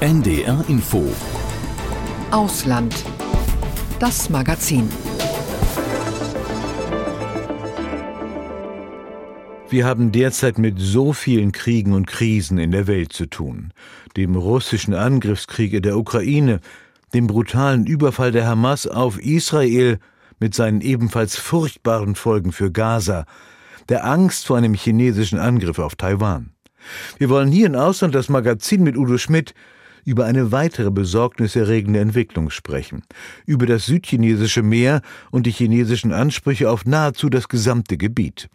NDR Info Ausland. Das Magazin. Wir haben derzeit mit so vielen Kriegen und Krisen in der Welt zu tun. Dem russischen Angriffskrieg in der Ukraine, dem brutalen Überfall der Hamas auf Israel mit seinen ebenfalls furchtbaren Folgen für Gaza, der Angst vor einem chinesischen Angriff auf Taiwan. Wir wollen hier in Ausland das Magazin mit Udo Schmidt über eine weitere besorgniserregende Entwicklung sprechen, über das südchinesische Meer und die chinesischen Ansprüche auf nahezu das gesamte Gebiet.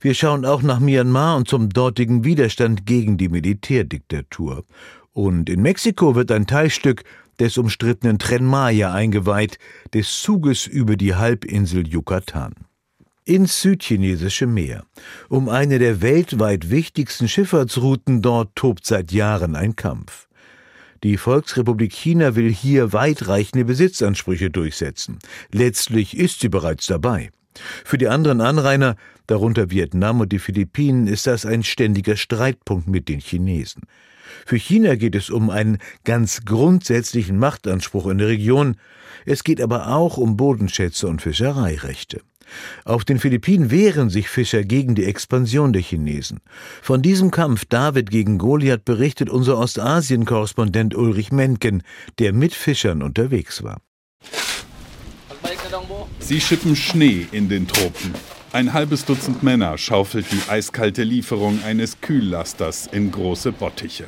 Wir schauen auch nach Myanmar und zum dortigen Widerstand gegen die Militärdiktatur. Und in Mexiko wird ein Teilstück des umstrittenen Tren Maya eingeweiht, des Zuges über die Halbinsel Yucatan ins südchinesische Meer. Um eine der weltweit wichtigsten Schifffahrtsrouten dort tobt seit Jahren ein Kampf. Die Volksrepublik China will hier weitreichende Besitzansprüche durchsetzen. Letztlich ist sie bereits dabei. Für die anderen Anrainer, darunter Vietnam und die Philippinen, ist das ein ständiger Streitpunkt mit den Chinesen. Für China geht es um einen ganz grundsätzlichen Machtanspruch in der Region, es geht aber auch um Bodenschätze und Fischereirechte. Auf den Philippinen wehren sich Fischer gegen die Expansion der Chinesen. Von diesem Kampf David gegen Goliath berichtet unser Ostasien-Korrespondent Ulrich Menken, der mit Fischern unterwegs war. Sie schippen Schnee in den Tropen. Ein halbes Dutzend Männer schaufelt die eiskalte Lieferung eines Kühllasters in große Bottiche.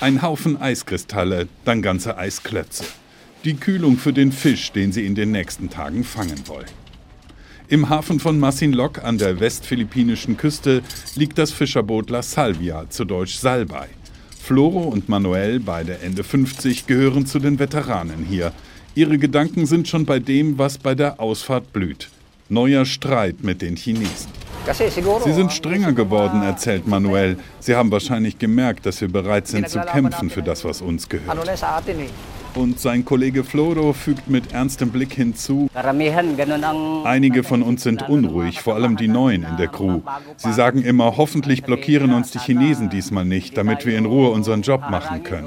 Ein Haufen Eiskristalle, dann ganze Eisklötze. Die Kühlung für den Fisch, den sie in den nächsten Tagen fangen wollen. Im Hafen von Masinloc an der westphilippinischen Küste liegt das Fischerboot La Salvia, zu Deutsch Salbei. Floro und Manuel, beide Ende 50, gehören zu den Veteranen hier. Ihre Gedanken sind schon bei dem, was bei der Ausfahrt blüht. Neuer Streit mit den Chinesen. Sie sind strenger geworden, erzählt Manuel. Sie haben wahrscheinlich gemerkt, dass wir bereit sind zu kämpfen für das, was uns gehört. Und sein Kollege Floro fügt mit ernstem Blick hinzu, einige von uns sind unruhig, vor allem die Neuen in der Crew. Sie sagen immer, hoffentlich blockieren uns die Chinesen diesmal nicht, damit wir in Ruhe unseren Job machen können.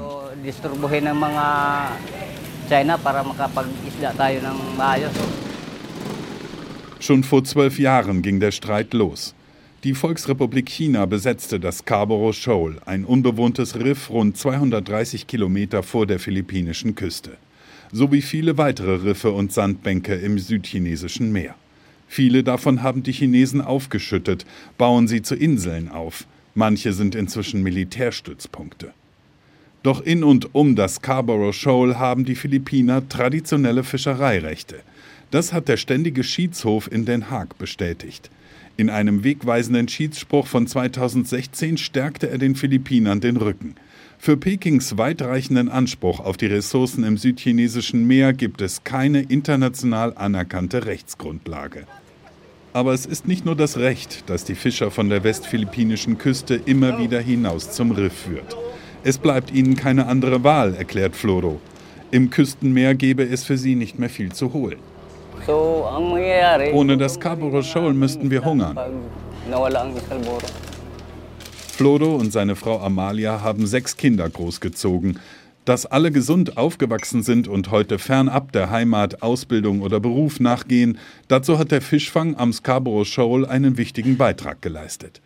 Schon vor zwölf Jahren ging der Streit los. Die Volksrepublik China besetzte das Scarborough Shoal, ein unbewohntes Riff rund 230 Kilometer vor der philippinischen Küste, sowie viele weitere Riffe und Sandbänke im südchinesischen Meer. Viele davon haben die Chinesen aufgeschüttet, bauen sie zu Inseln auf. Manche sind inzwischen Militärstützpunkte. Doch in und um das Scarborough Shoal haben die Philippiner traditionelle Fischereirechte. Das hat der ständige Schiedshof in Den Haag bestätigt. In einem wegweisenden Schiedsspruch von 2016 stärkte er den Philippinern den Rücken. Für Pekings weitreichenden Anspruch auf die Ressourcen im südchinesischen Meer gibt es keine international anerkannte Rechtsgrundlage. Aber es ist nicht nur das Recht, das die Fischer von der westphilippinischen Küste immer wieder hinaus zum Riff führt. Es bleibt ihnen keine andere Wahl, erklärt Floro. Im Küstenmeer gebe es für sie nicht mehr viel zu holen. Ohne das Scarborough Shoal müssten wir hungern. Flodo und seine Frau Amalia haben sechs Kinder großgezogen. Dass alle gesund aufgewachsen sind und heute fernab der Heimat Ausbildung oder Beruf nachgehen, dazu hat der Fischfang am Scarborough Shoal einen wichtigen Beitrag geleistet.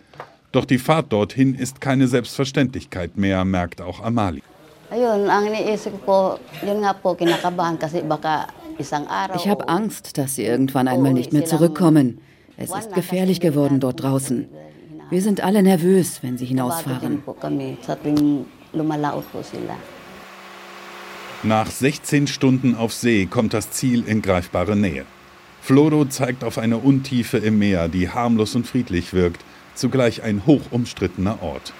Doch die Fahrt dorthin ist keine Selbstverständlichkeit mehr, merkt auch Amalia. Ayun, ang iniisip ko, yun nga po, kinakabahan kasi baka ich habe Angst, dass sie irgendwann einmal nicht mehr zurückkommen. Es ist gefährlich geworden dort draußen. Wir sind alle nervös, wenn sie hinausfahren. Nach 16 Stunden auf See kommt das Ziel in greifbare Nähe. Flodo zeigt auf eine Untiefe im Meer, die harmlos und friedlich wirkt, zugleich ein hoch umstrittener Ort.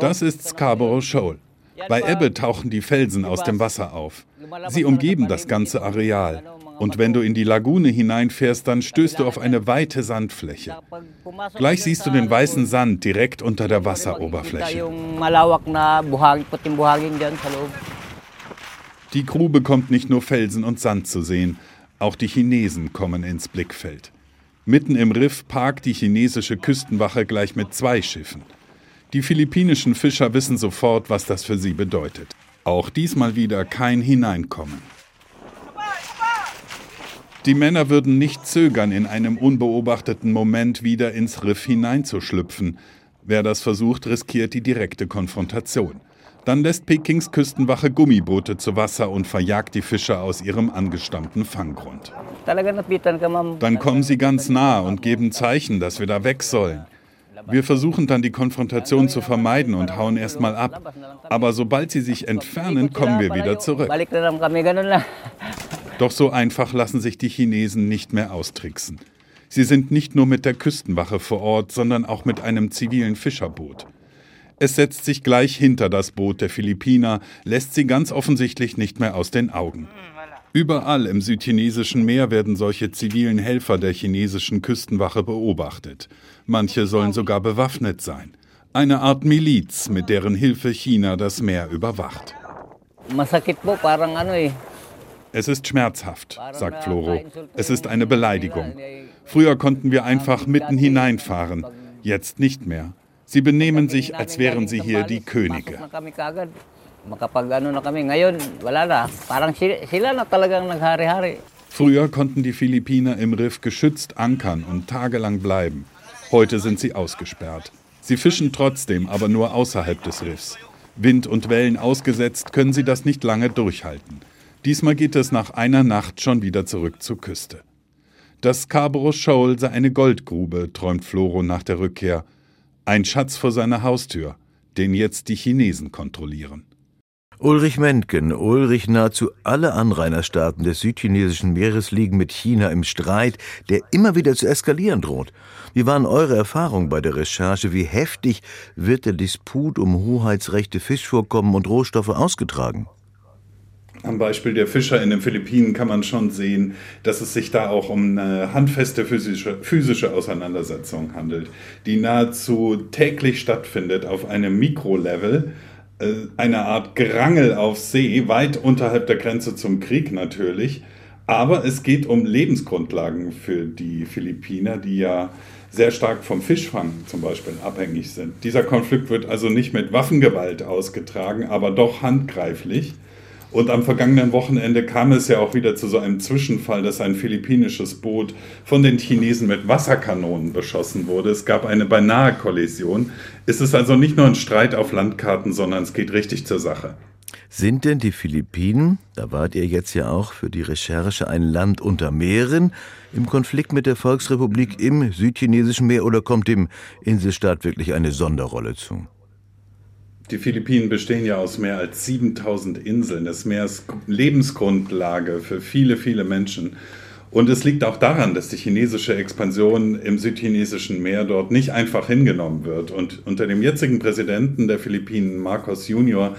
Das ist Scarborough Shoal. Bei Ebbe tauchen die Felsen aus dem Wasser auf. Sie umgeben das ganze Areal. Und wenn du in die Lagune hineinfährst, dann stößt du auf eine weite Sandfläche. Gleich siehst du den weißen Sand direkt unter der Wasseroberfläche. Die Crew bekommt nicht nur Felsen und Sand zu sehen, auch die Chinesen kommen ins Blickfeld. Mitten im Riff parkt die chinesische Küstenwache gleich mit zwei Schiffen. Die philippinischen Fischer wissen sofort, was das für sie bedeutet. Auch diesmal wieder kein Hineinkommen. Die Männer würden nicht zögern, in einem unbeobachteten Moment wieder ins Riff hineinzuschlüpfen. Wer das versucht, riskiert die direkte Konfrontation. Dann lässt Pekings Küstenwache Gummiboote zu Wasser und verjagt die Fischer aus ihrem angestammten Fanggrund. Dann kommen sie ganz nah und geben Zeichen, dass wir da weg sollen. Wir versuchen dann die Konfrontation zu vermeiden und hauen erstmal ab. Aber sobald sie sich entfernen, kommen wir wieder zurück. Doch so einfach lassen sich die Chinesen nicht mehr austricksen. Sie sind nicht nur mit der Küstenwache vor Ort, sondern auch mit einem zivilen Fischerboot. Es setzt sich gleich hinter das Boot der Philippiner, lässt sie ganz offensichtlich nicht mehr aus den Augen. Überall im südchinesischen Meer werden solche zivilen Helfer der chinesischen Küstenwache beobachtet. Manche sollen sogar bewaffnet sein. Eine Art Miliz, mit deren Hilfe China das Meer überwacht. Es ist schmerzhaft, sagt Floro. Es ist eine Beleidigung. Früher konnten wir einfach mitten hineinfahren, jetzt nicht mehr. Sie benehmen sich, als wären sie hier die Könige. Früher konnten die Philippiner im Riff geschützt ankern und tagelang bleiben. Heute sind sie ausgesperrt. Sie fischen trotzdem, aber nur außerhalb des Riffs. Wind und Wellen ausgesetzt, können sie das nicht lange durchhalten. Diesmal geht es nach einer Nacht schon wieder zurück zur Küste. Das Scarborough Shoal sei eine Goldgrube, träumt Floro nach der Rückkehr. Ein Schatz vor seiner Haustür, den jetzt die Chinesen kontrollieren. Ulrich Mentgen, Ulrich, nahezu alle Anrainerstaaten des südchinesischen Meeres liegen mit China im Streit, der immer wieder zu eskalieren droht. Wie waren eure Erfahrungen bei der Recherche? Wie heftig wird der Disput um Hoheitsrechte, Fischvorkommen und Rohstoffe ausgetragen? Am Beispiel der Fischer in den Philippinen kann man schon sehen, dass es sich da auch um eine handfeste physische, physische Auseinandersetzung handelt, die nahezu täglich stattfindet auf einem Mikrolevel, eine Art Gerangel auf See, weit unterhalb der Grenze zum Krieg natürlich. Aber es geht um Lebensgrundlagen für die Philippiner, die ja sehr stark vom Fischfang zum Beispiel abhängig sind. Dieser Konflikt wird also nicht mit Waffengewalt ausgetragen, aber doch handgreiflich. Und am vergangenen Wochenende kam es ja auch wieder zu so einem Zwischenfall, dass ein philippinisches Boot von den Chinesen mit Wasserkanonen beschossen wurde. Es gab eine beinahe Kollision. Es ist also nicht nur ein Streit auf Landkarten, sondern es geht richtig zur Sache. Sind denn die Philippinen, da wart ihr jetzt ja auch für die Recherche ein Land unter Meeren, im Konflikt mit der Volksrepublik im südchinesischen Meer oder kommt dem Inselstaat wirklich eine Sonderrolle zu? Die Philippinen bestehen ja aus mehr als 7000 Inseln. Das Meer ist Lebensgrundlage für viele, viele Menschen. Und es liegt auch daran, dass die chinesische Expansion im südchinesischen Meer dort nicht einfach hingenommen wird. Und unter dem jetzigen Präsidenten der Philippinen, Marcos Junior,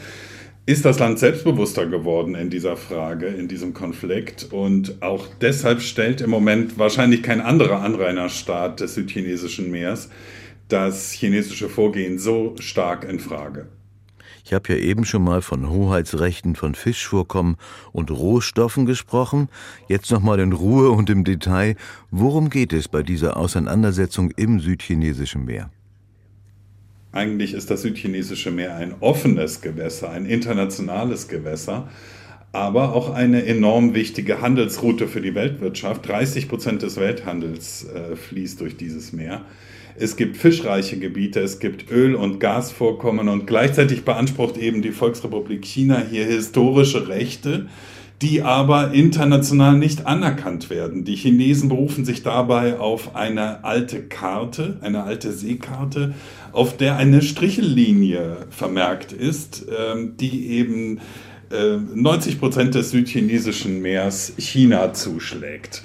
ist das Land selbstbewusster geworden in dieser Frage, in diesem Konflikt. Und auch deshalb stellt im Moment wahrscheinlich kein anderer Anrainerstaat des südchinesischen Meeres das chinesische Vorgehen so stark in Frage. Ich habe ja eben schon mal von Hoheitsrechten von Fischvorkommen und Rohstoffen gesprochen. Jetzt nochmal in Ruhe und im Detail. Worum geht es bei dieser Auseinandersetzung im südchinesischen Meer? Eigentlich ist das südchinesische Meer ein offenes Gewässer, ein internationales Gewässer, aber auch eine enorm wichtige Handelsroute für die Weltwirtschaft. 30 Prozent des Welthandels äh, fließt durch dieses Meer. Es gibt fischreiche Gebiete, es gibt Öl- und Gasvorkommen und gleichzeitig beansprucht eben die Volksrepublik China hier historische Rechte, die aber international nicht anerkannt werden. Die Chinesen berufen sich dabei auf eine alte Karte, eine alte Seekarte, auf der eine Strichellinie vermerkt ist, ähm, die eben 90 äh, Prozent des südchinesischen Meers China zuschlägt.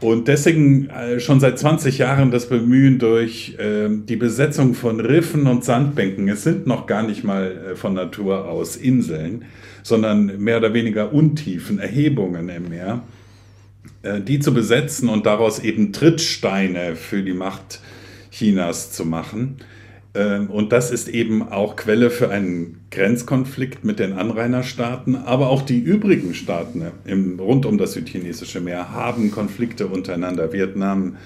Und deswegen äh, schon seit 20 Jahren das Bemühen durch äh, die Besetzung von Riffen und Sandbänken. Es sind noch gar nicht mal äh, von Natur aus Inseln, sondern mehr oder weniger Untiefen, Erhebungen im Meer, äh, die zu besetzen und daraus eben Trittsteine für die Macht Chinas zu machen. Ähm, und das ist eben auch Quelle für einen Grenzkonflikt mit den Anrainerstaaten. Aber auch die übrigen Staaten im, rund um das südchinesische Meer haben Konflikte untereinander. Vietnam,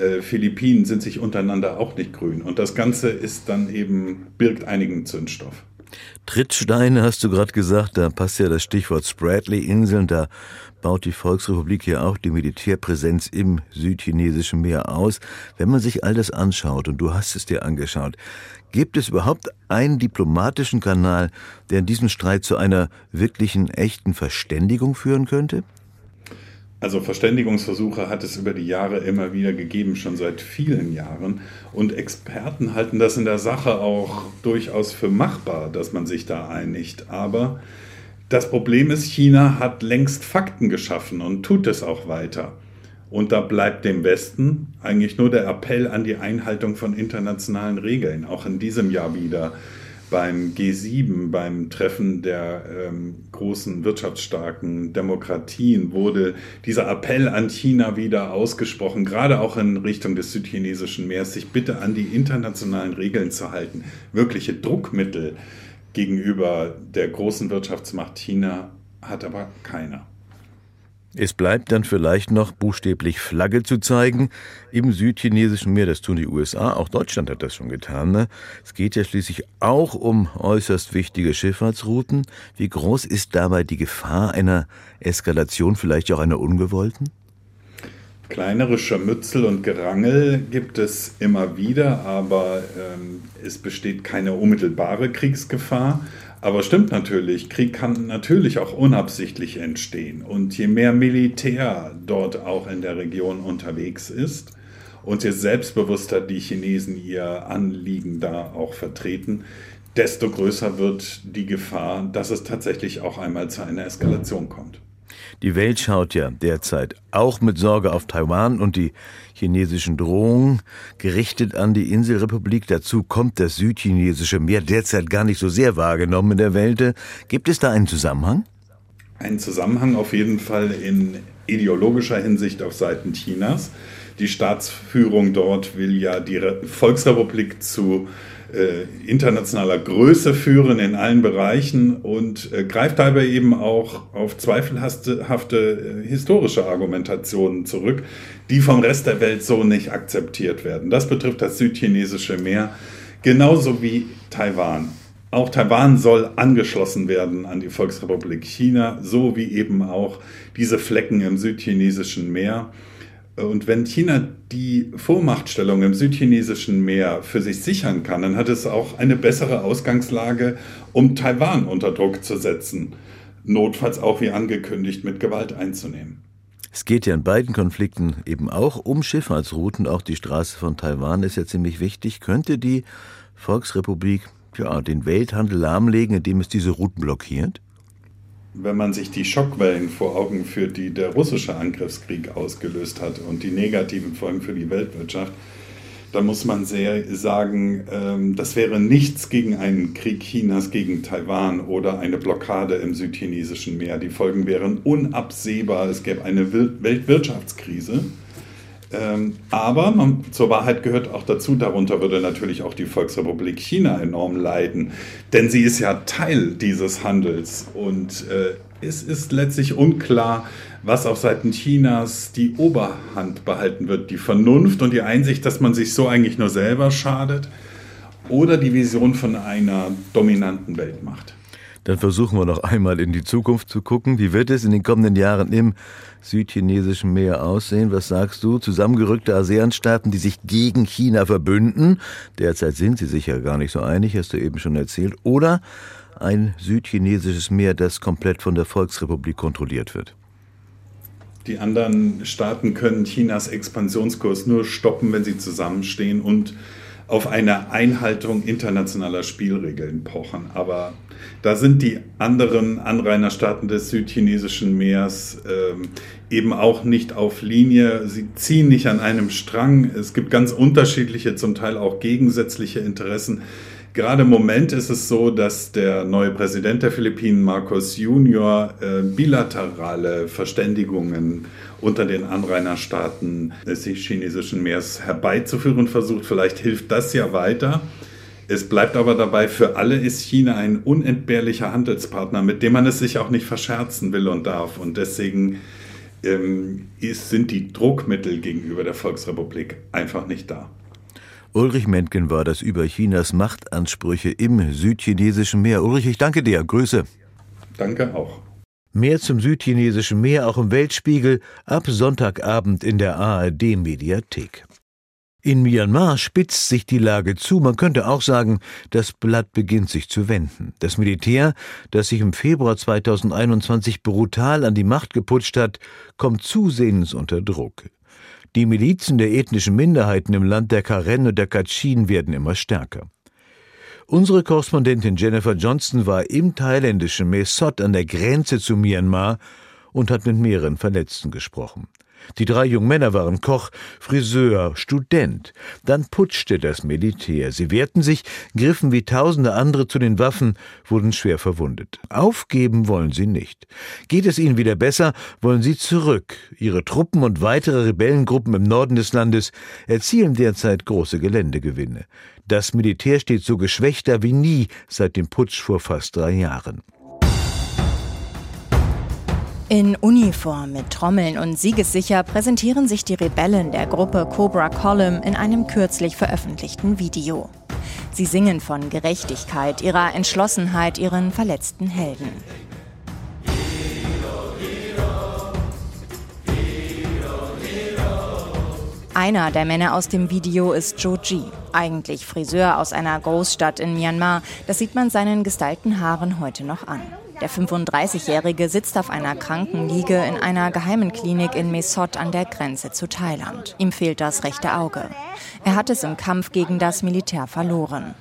äh, Philippinen sind sich untereinander auch nicht grün. Und das Ganze ist dann eben, birgt einigen Zündstoff. Trittsteine hast du gerade gesagt, da passt ja das Stichwort Spratly-Inseln, da baut die Volksrepublik ja auch die Militärpräsenz im südchinesischen Meer aus. Wenn man sich all das anschaut, und du hast es dir angeschaut, gibt es überhaupt einen diplomatischen Kanal, der in diesem Streit zu einer wirklichen, echten Verständigung führen könnte? Also Verständigungsversuche hat es über die Jahre immer wieder gegeben, schon seit vielen Jahren. Und Experten halten das in der Sache auch durchaus für machbar, dass man sich da einigt. Aber das Problem ist, China hat längst Fakten geschaffen und tut es auch weiter. Und da bleibt dem Westen eigentlich nur der Appell an die Einhaltung von internationalen Regeln, auch in diesem Jahr wieder beim G7, beim Treffen der ähm, großen wirtschaftsstarken Demokratien, wurde dieser Appell an China wieder ausgesprochen, gerade auch in Richtung des südchinesischen Meeres, sich bitte an die internationalen Regeln zu halten. Wirkliche Druckmittel gegenüber der großen Wirtschaftsmacht China hat aber keiner. Es bleibt dann vielleicht noch buchstäblich Flagge zu zeigen im südchinesischen Meer. Das tun die USA, auch Deutschland hat das schon getan. Ne? Es geht ja schließlich auch um äußerst wichtige Schifffahrtsrouten. Wie groß ist dabei die Gefahr einer Eskalation, vielleicht auch einer ungewollten? Kleinere Scharmützel und Gerangel gibt es immer wieder, aber ähm, es besteht keine unmittelbare Kriegsgefahr. Aber stimmt natürlich, Krieg kann natürlich auch unabsichtlich entstehen. Und je mehr Militär dort auch in der Region unterwegs ist und je selbstbewusster die Chinesen ihr Anliegen da auch vertreten, desto größer wird die Gefahr, dass es tatsächlich auch einmal zu einer Eskalation kommt. Die Welt schaut ja derzeit auch mit Sorge auf Taiwan und die chinesischen Drohungen gerichtet an die Inselrepublik. Dazu kommt das südchinesische Meer derzeit gar nicht so sehr wahrgenommen in der Welt. Gibt es da einen Zusammenhang? Ein Zusammenhang auf jeden Fall in ideologischer Hinsicht auf Seiten Chinas. Die Staatsführung dort will ja die Volksrepublik zu äh, internationaler Größe führen in allen Bereichen und äh, greift dabei eben auch auf zweifelhafte äh, historische Argumentationen zurück, die vom Rest der Welt so nicht akzeptiert werden. Das betrifft das südchinesische Meer genauso wie Taiwan. Auch Taiwan soll angeschlossen werden an die Volksrepublik China, so wie eben auch diese Flecken im südchinesischen Meer. Und wenn China die Vormachtstellung im südchinesischen Meer für sich sichern kann, dann hat es auch eine bessere Ausgangslage, um Taiwan unter Druck zu setzen, notfalls auch wie angekündigt mit Gewalt einzunehmen. Es geht ja in beiden Konflikten eben auch um Schifffahrtsrouten. Auch die Straße von Taiwan ist ja ziemlich wichtig. Könnte die Volksrepublik ja, den Welthandel lahmlegen, indem es diese Routen blockiert? Wenn man sich die Schockwellen vor Augen führt, die der russische Angriffskrieg ausgelöst hat und die negativen Folgen für die Weltwirtschaft, dann muss man sehr sagen, ähm, das wäre nichts gegen einen Krieg Chinas gegen Taiwan oder eine Blockade im südchinesischen Meer. Die Folgen wären unabsehbar. Es gäbe eine Weltwirtschaftskrise. Ähm, aber man, zur Wahrheit gehört auch dazu, darunter würde natürlich auch die Volksrepublik China enorm leiden, denn sie ist ja Teil dieses Handels. Und äh, es ist letztlich unklar, was auf Seiten Chinas die Oberhand behalten wird, die Vernunft und die Einsicht, dass man sich so eigentlich nur selber schadet. Oder die Vision von einer dominanten Weltmacht. Dann versuchen wir noch einmal in die Zukunft zu gucken. Wie wird es in den kommenden Jahren im südchinesischen Meer aussehen? Was sagst du? Zusammengerückte ASEAN-Staaten, die sich gegen China verbünden. Derzeit sind sie sich ja gar nicht so einig, hast du eben schon erzählt. Oder ein südchinesisches Meer, das komplett von der Volksrepublik kontrolliert wird. Die anderen Staaten können Chinas Expansionskurs nur stoppen, wenn sie zusammenstehen und auf eine Einhaltung internationaler Spielregeln pochen. Aber da sind die anderen Anrainerstaaten des südchinesischen Meers ähm, eben auch nicht auf Linie. Sie ziehen nicht an einem Strang. Es gibt ganz unterschiedliche, zum Teil auch gegensätzliche Interessen. Gerade im Moment ist es so, dass der neue Präsident der Philippinen, Marcos Junior, äh, bilaterale Verständigungen unter den Anrainerstaaten des chinesischen Meeres herbeizuführen versucht. Vielleicht hilft das ja weiter. Es bleibt aber dabei, für alle ist China ein unentbehrlicher Handelspartner, mit dem man es sich auch nicht verscherzen will und darf. Und deswegen ähm, ist, sind die Druckmittel gegenüber der Volksrepublik einfach nicht da. Ulrich Mentgen war das über Chinas Machtansprüche im südchinesischen Meer. Ulrich, ich danke dir. Grüße. Danke auch. Mehr zum südchinesischen Meer auch im Weltspiegel ab Sonntagabend in der ARD Mediathek. In Myanmar spitzt sich die Lage zu. Man könnte auch sagen, das Blatt beginnt sich zu wenden. Das Militär, das sich im Februar 2021 brutal an die Macht geputscht hat, kommt zusehends unter Druck. Die Milizen der ethnischen Minderheiten im Land der Karen und der Kachin werden immer stärker. Unsere Korrespondentin Jennifer Johnston war im thailändischen Mae Sot an der Grenze zu Myanmar und hat mit mehreren Verletzten gesprochen. Die drei jungen Männer waren Koch, Friseur, Student. Dann putschte das Militär. Sie wehrten sich, griffen wie tausende andere zu den Waffen, wurden schwer verwundet. Aufgeben wollen sie nicht. Geht es ihnen wieder besser, wollen sie zurück. Ihre Truppen und weitere Rebellengruppen im Norden des Landes erzielen derzeit große Geländegewinne. Das Militär steht so geschwächter wie nie seit dem Putsch vor fast drei Jahren. In Uniform mit Trommeln und siegessicher präsentieren sich die Rebellen der Gruppe Cobra Column in einem kürzlich veröffentlichten Video. Sie singen von Gerechtigkeit, ihrer Entschlossenheit, ihren verletzten Helden. Einer der Männer aus dem Video ist Joe G., eigentlich Friseur aus einer Großstadt in Myanmar. Das sieht man seinen gestylten Haaren heute noch an. Der 35-Jährige sitzt auf einer Krankenliege in einer geheimen Klinik in Mesot an der Grenze zu Thailand. Ihm fehlt das rechte Auge. Er hat es im Kampf gegen das Militär verloren.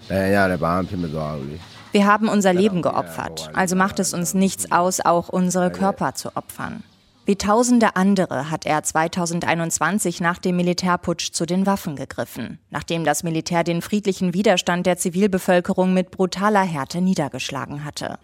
Wir haben unser Leben geopfert, also macht es uns nichts aus, auch unsere Körper zu opfern. Wie tausende andere hat er 2021 nach dem Militärputsch zu den Waffen gegriffen, nachdem das Militär den friedlichen Widerstand der Zivilbevölkerung mit brutaler Härte niedergeschlagen hatte.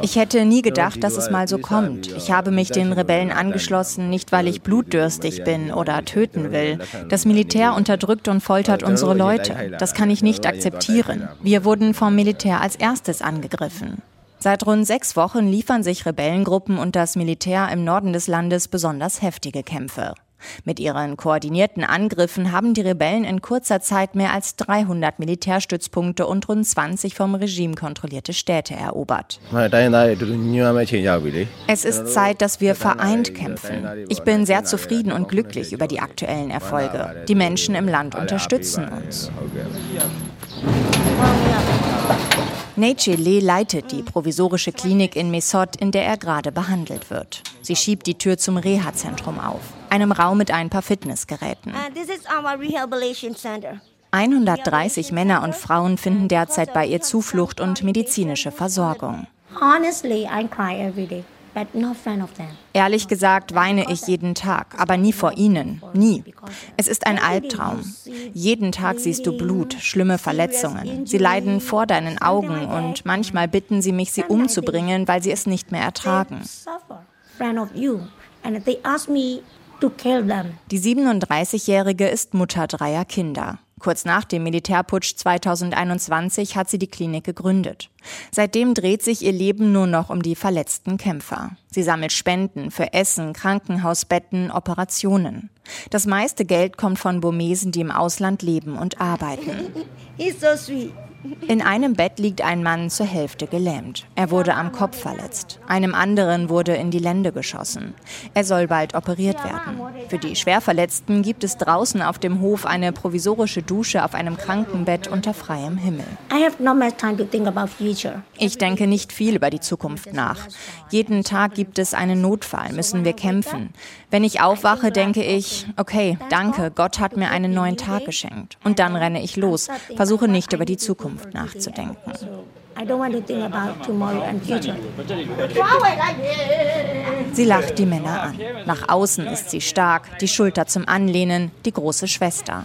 Ich hätte nie gedacht, dass es mal so kommt. Ich habe mich den Rebellen angeschlossen, nicht weil ich blutdürstig bin oder töten will. Das Militär unterdrückt und foltert unsere Leute. Das kann ich nicht akzeptieren. Wir wurden vom Militär als erstes angegriffen. Seit rund sechs Wochen liefern sich Rebellengruppen und das Militär im Norden des Landes besonders heftige Kämpfe. Mit ihren koordinierten Angriffen haben die Rebellen in kurzer Zeit mehr als 300 Militärstützpunkte und rund 20 vom Regime kontrollierte Städte erobert. Es ist Zeit, dass wir vereint kämpfen. Ich bin sehr zufrieden und glücklich über die aktuellen Erfolge. Die Menschen im Land unterstützen uns. Neche Le leitet die provisorische Klinik in Mesot, in der er gerade behandelt wird. Sie schiebt die Tür zum Reha-Zentrum auf, einem Raum mit ein paar Fitnessgeräten. 130 Männer und Frauen finden derzeit bei ihr Zuflucht und medizinische Versorgung. Honestly, I cry every day. Ehrlich gesagt weine ich jeden Tag, aber nie vor ihnen, nie. Es ist ein Albtraum. Jeden Tag siehst du Blut, schlimme Verletzungen. Sie leiden vor deinen Augen und manchmal bitten sie mich, sie umzubringen, weil sie es nicht mehr ertragen. Die 37-Jährige ist Mutter dreier Kinder. Kurz nach dem Militärputsch 2021 hat sie die Klinik gegründet. Seitdem dreht sich ihr Leben nur noch um die verletzten Kämpfer. Sie sammelt Spenden für Essen, Krankenhausbetten, Operationen. Das meiste Geld kommt von Burmesen, die im Ausland leben und arbeiten. He's so sweet. In einem Bett liegt ein Mann zur Hälfte gelähmt. Er wurde am Kopf verletzt. Einem anderen wurde in die Lände geschossen. Er soll bald operiert werden. Für die Schwerverletzten gibt es draußen auf dem Hof eine provisorische Dusche auf einem Krankenbett unter freiem Himmel. Ich denke nicht viel über die Zukunft nach. Jeden Tag gibt es einen Notfall, müssen wir kämpfen. Wenn ich aufwache, denke ich, okay, danke, Gott hat mir einen neuen Tag geschenkt. Und dann renne ich los, versuche nicht über die Zukunft nachzudenken. Sie lacht die Männer an. Nach außen ist sie stark, die Schulter zum Anlehnen, die große Schwester.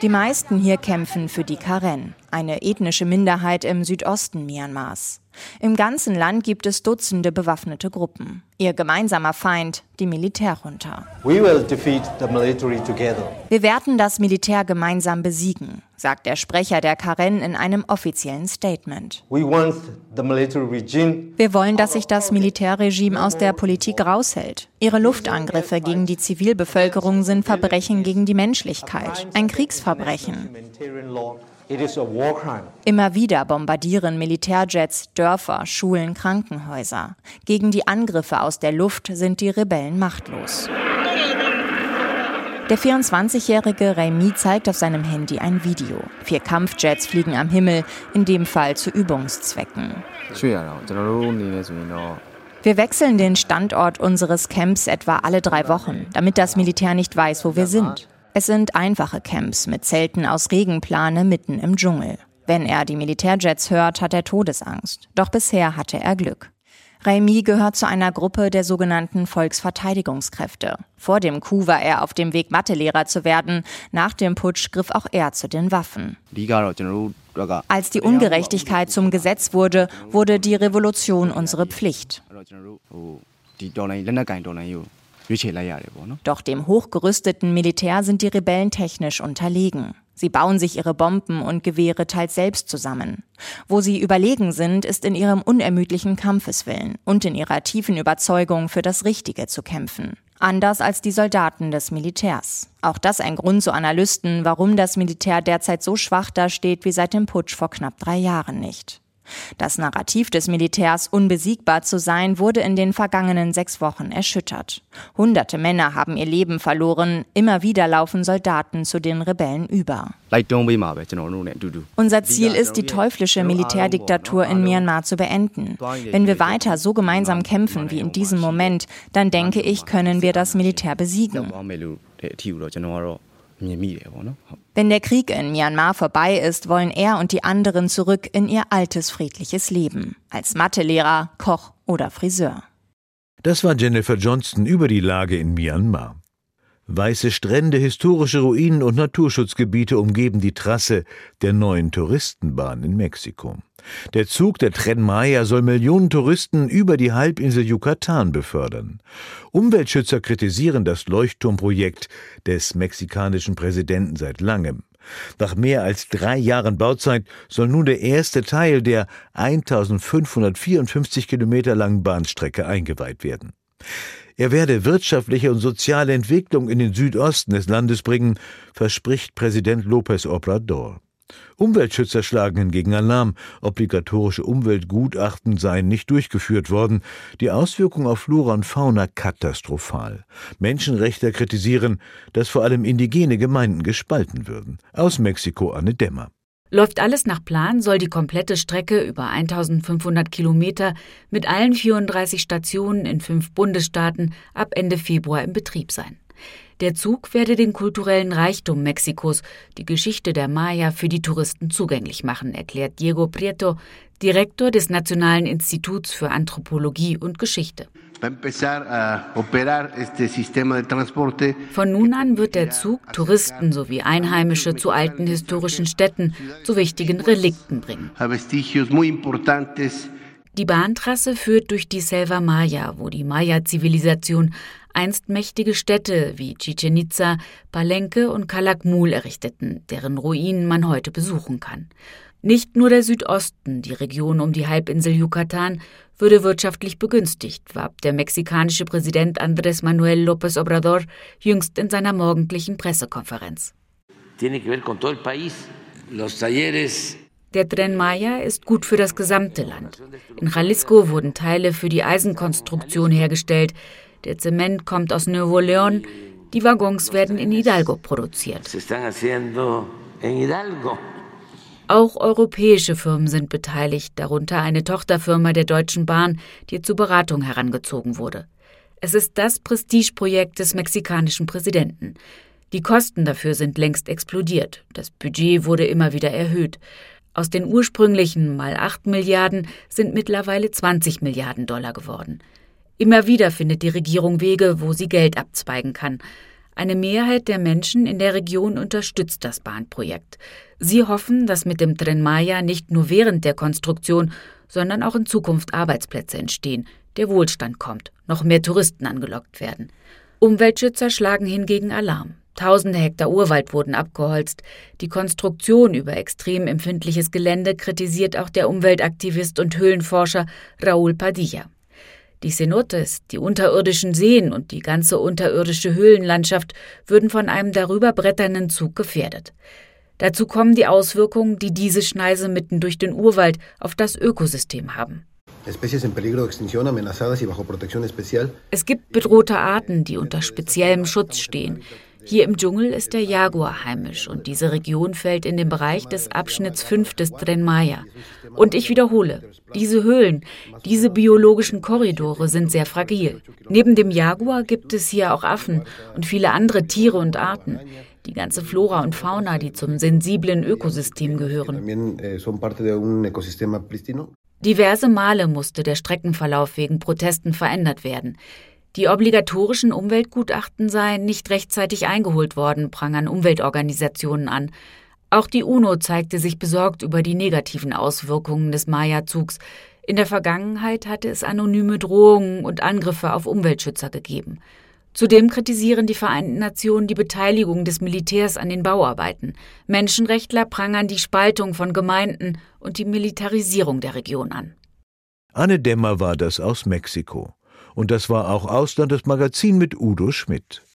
Die meisten hier kämpfen für die Karen, eine ethnische Minderheit im Südosten Myanmars. Im ganzen Land gibt es Dutzende bewaffnete Gruppen. Ihr gemeinsamer Feind, die Militärjunta. Wir werden das Militär gemeinsam besiegen, sagt der Sprecher der Karen in einem offiziellen Statement. Wir wollen, dass sich das Militärregime aus der Politik raushält. Ihre Luftangriffe gegen die Zivilbevölkerung sind Verbrechen gegen die Menschlichkeit, ein Kriegsverbrechen. Immer wieder bombardieren Militärjets Dörfer, Schulen, Krankenhäuser. Gegen die Angriffe aus der Luft sind die Rebellen machtlos. Der 24-jährige Raimi zeigt auf seinem Handy ein Video. Vier Kampfjets fliegen am Himmel, in dem Fall zu Übungszwecken. Wir wechseln den Standort unseres Camps etwa alle drei Wochen, damit das Militär nicht weiß, wo wir sind. Es sind einfache Camps mit Zelten aus Regenplane mitten im Dschungel. Wenn er die Militärjets hört, hat er Todesangst. Doch bisher hatte er Glück. Raimi gehört zu einer Gruppe der sogenannten Volksverteidigungskräfte. Vor dem Coup war er auf dem Weg, Mathelehrer zu werden. Nach dem Putsch griff auch er zu den Waffen. Als die Ungerechtigkeit zum Gesetz wurde, wurde die Revolution unsere Pflicht. Doch dem hochgerüsteten Militär sind die Rebellen technisch unterlegen. Sie bauen sich ihre Bomben und Gewehre teils selbst zusammen. Wo sie überlegen sind, ist in ihrem unermüdlichen Kampfeswillen und in ihrer tiefen Überzeugung, für das Richtige zu kämpfen. Anders als die Soldaten des Militärs. Auch das ein Grund zu Analysten, warum das Militär derzeit so schwach dasteht wie seit dem Putsch vor knapp drei Jahren nicht. Das Narrativ des Militärs, unbesiegbar zu sein, wurde in den vergangenen sechs Wochen erschüttert. Hunderte Männer haben ihr Leben verloren, immer wieder laufen Soldaten zu den Rebellen über. Unser Ziel ist, die teuflische Militärdiktatur in Myanmar zu beenden. Wenn wir weiter so gemeinsam kämpfen wie in diesem Moment, dann denke ich, können wir das Militär besiegen. Wenn der Krieg in Myanmar vorbei ist, wollen er und die anderen zurück in ihr altes friedliches Leben. Als Mathelehrer, Koch oder Friseur. Das war Jennifer Johnston über die Lage in Myanmar. Weiße Strände, historische Ruinen und Naturschutzgebiete umgeben die Trasse der neuen Touristenbahn in Mexiko. Der Zug der Tren Maya soll Millionen Touristen über die Halbinsel Yucatan befördern. Umweltschützer kritisieren das Leuchtturmprojekt des mexikanischen Präsidenten seit langem. Nach mehr als drei Jahren Bauzeit soll nun der erste Teil der 1554 Kilometer langen Bahnstrecke eingeweiht werden. Er werde wirtschaftliche und soziale Entwicklung in den Südosten des Landes bringen, verspricht Präsident López Obrador. Umweltschützer schlagen hingegen Alarm. Obligatorische Umweltgutachten seien nicht durchgeführt worden. Die Auswirkungen auf Flora und Fauna katastrophal. Menschenrechtler kritisieren, dass vor allem indigene Gemeinden gespalten würden. Aus Mexiko Anne Dämmer. Läuft alles nach Plan, soll die komplette Strecke über 1500 Kilometer mit allen 34 Stationen in fünf Bundesstaaten ab Ende Februar im Betrieb sein. Der Zug werde den kulturellen Reichtum Mexikos, die Geschichte der Maya für die Touristen zugänglich machen, erklärt Diego Prieto, Direktor des Nationalen Instituts für Anthropologie und Geschichte. Von nun an wird der Zug Touristen sowie Einheimische zu alten historischen Städten, zu wichtigen Relikten bringen. Die Bahntrasse führt durch die Selva Maya, wo die Maya-Zivilisation einst mächtige Städte wie Chichen Itza, Palenque und Calakmul errichteten, deren Ruinen man heute besuchen kann. Nicht nur der Südosten, die Region um die Halbinsel Yucatan, würde wirtschaftlich begünstigt, warb der mexikanische Präsident Andrés Manuel López Obrador jüngst in seiner morgendlichen Pressekonferenz. Der Tren Maya ist gut für das gesamte Land. In Jalisco wurden Teile für die Eisenkonstruktion hergestellt. Der Zement kommt aus Nuevo León. Die Waggons werden in Hidalgo produziert. Auch europäische Firmen sind beteiligt, darunter eine Tochterfirma der Deutschen Bahn, die zur Beratung herangezogen wurde. Es ist das Prestigeprojekt des mexikanischen Präsidenten. Die Kosten dafür sind längst explodiert. Das Budget wurde immer wieder erhöht. Aus den ursprünglichen mal 8 Milliarden sind mittlerweile 20 Milliarden Dollar geworden. Immer wieder findet die Regierung Wege, wo sie Geld abzweigen kann. Eine Mehrheit der Menschen in der Region unterstützt das Bahnprojekt. Sie hoffen, dass mit dem Tren Maya nicht nur während der Konstruktion, sondern auch in Zukunft Arbeitsplätze entstehen, der Wohlstand kommt, noch mehr Touristen angelockt werden. Umweltschützer schlagen hingegen Alarm. Tausende Hektar Urwald wurden abgeholzt. Die Konstruktion über extrem empfindliches Gelände kritisiert auch der Umweltaktivist und Höhlenforscher Raúl Padilla. Die Cenotes, die unterirdischen Seen und die ganze unterirdische Höhlenlandschaft würden von einem darüber bretternden Zug gefährdet. Dazu kommen die Auswirkungen, die diese Schneise mitten durch den Urwald auf das Ökosystem haben. Es gibt bedrohte Arten, die unter speziellem Schutz stehen. Hier im Dschungel ist der Jaguar heimisch und diese Region fällt in den Bereich des Abschnitts 5 des Tren Maya. Und ich wiederhole, diese Höhlen, diese biologischen Korridore sind sehr fragil. Neben dem Jaguar gibt es hier auch Affen und viele andere Tiere und Arten. Die ganze Flora und Fauna, die zum sensiblen Ökosystem gehören. Eh, Diverse Male musste der Streckenverlauf wegen Protesten verändert werden. Die obligatorischen Umweltgutachten seien nicht rechtzeitig eingeholt worden, prangern Umweltorganisationen an. Auch die UNO zeigte sich besorgt über die negativen Auswirkungen des Maya-Zugs. In der Vergangenheit hatte es anonyme Drohungen und Angriffe auf Umweltschützer gegeben. Zudem kritisieren die Vereinten Nationen die Beteiligung des Militärs an den Bauarbeiten. Menschenrechtler prangern die Spaltung von Gemeinden und die Militarisierung der Region an. Anne Dämmer war das aus Mexiko. Und das war auch Ausland Magazin mit Udo Schmidt.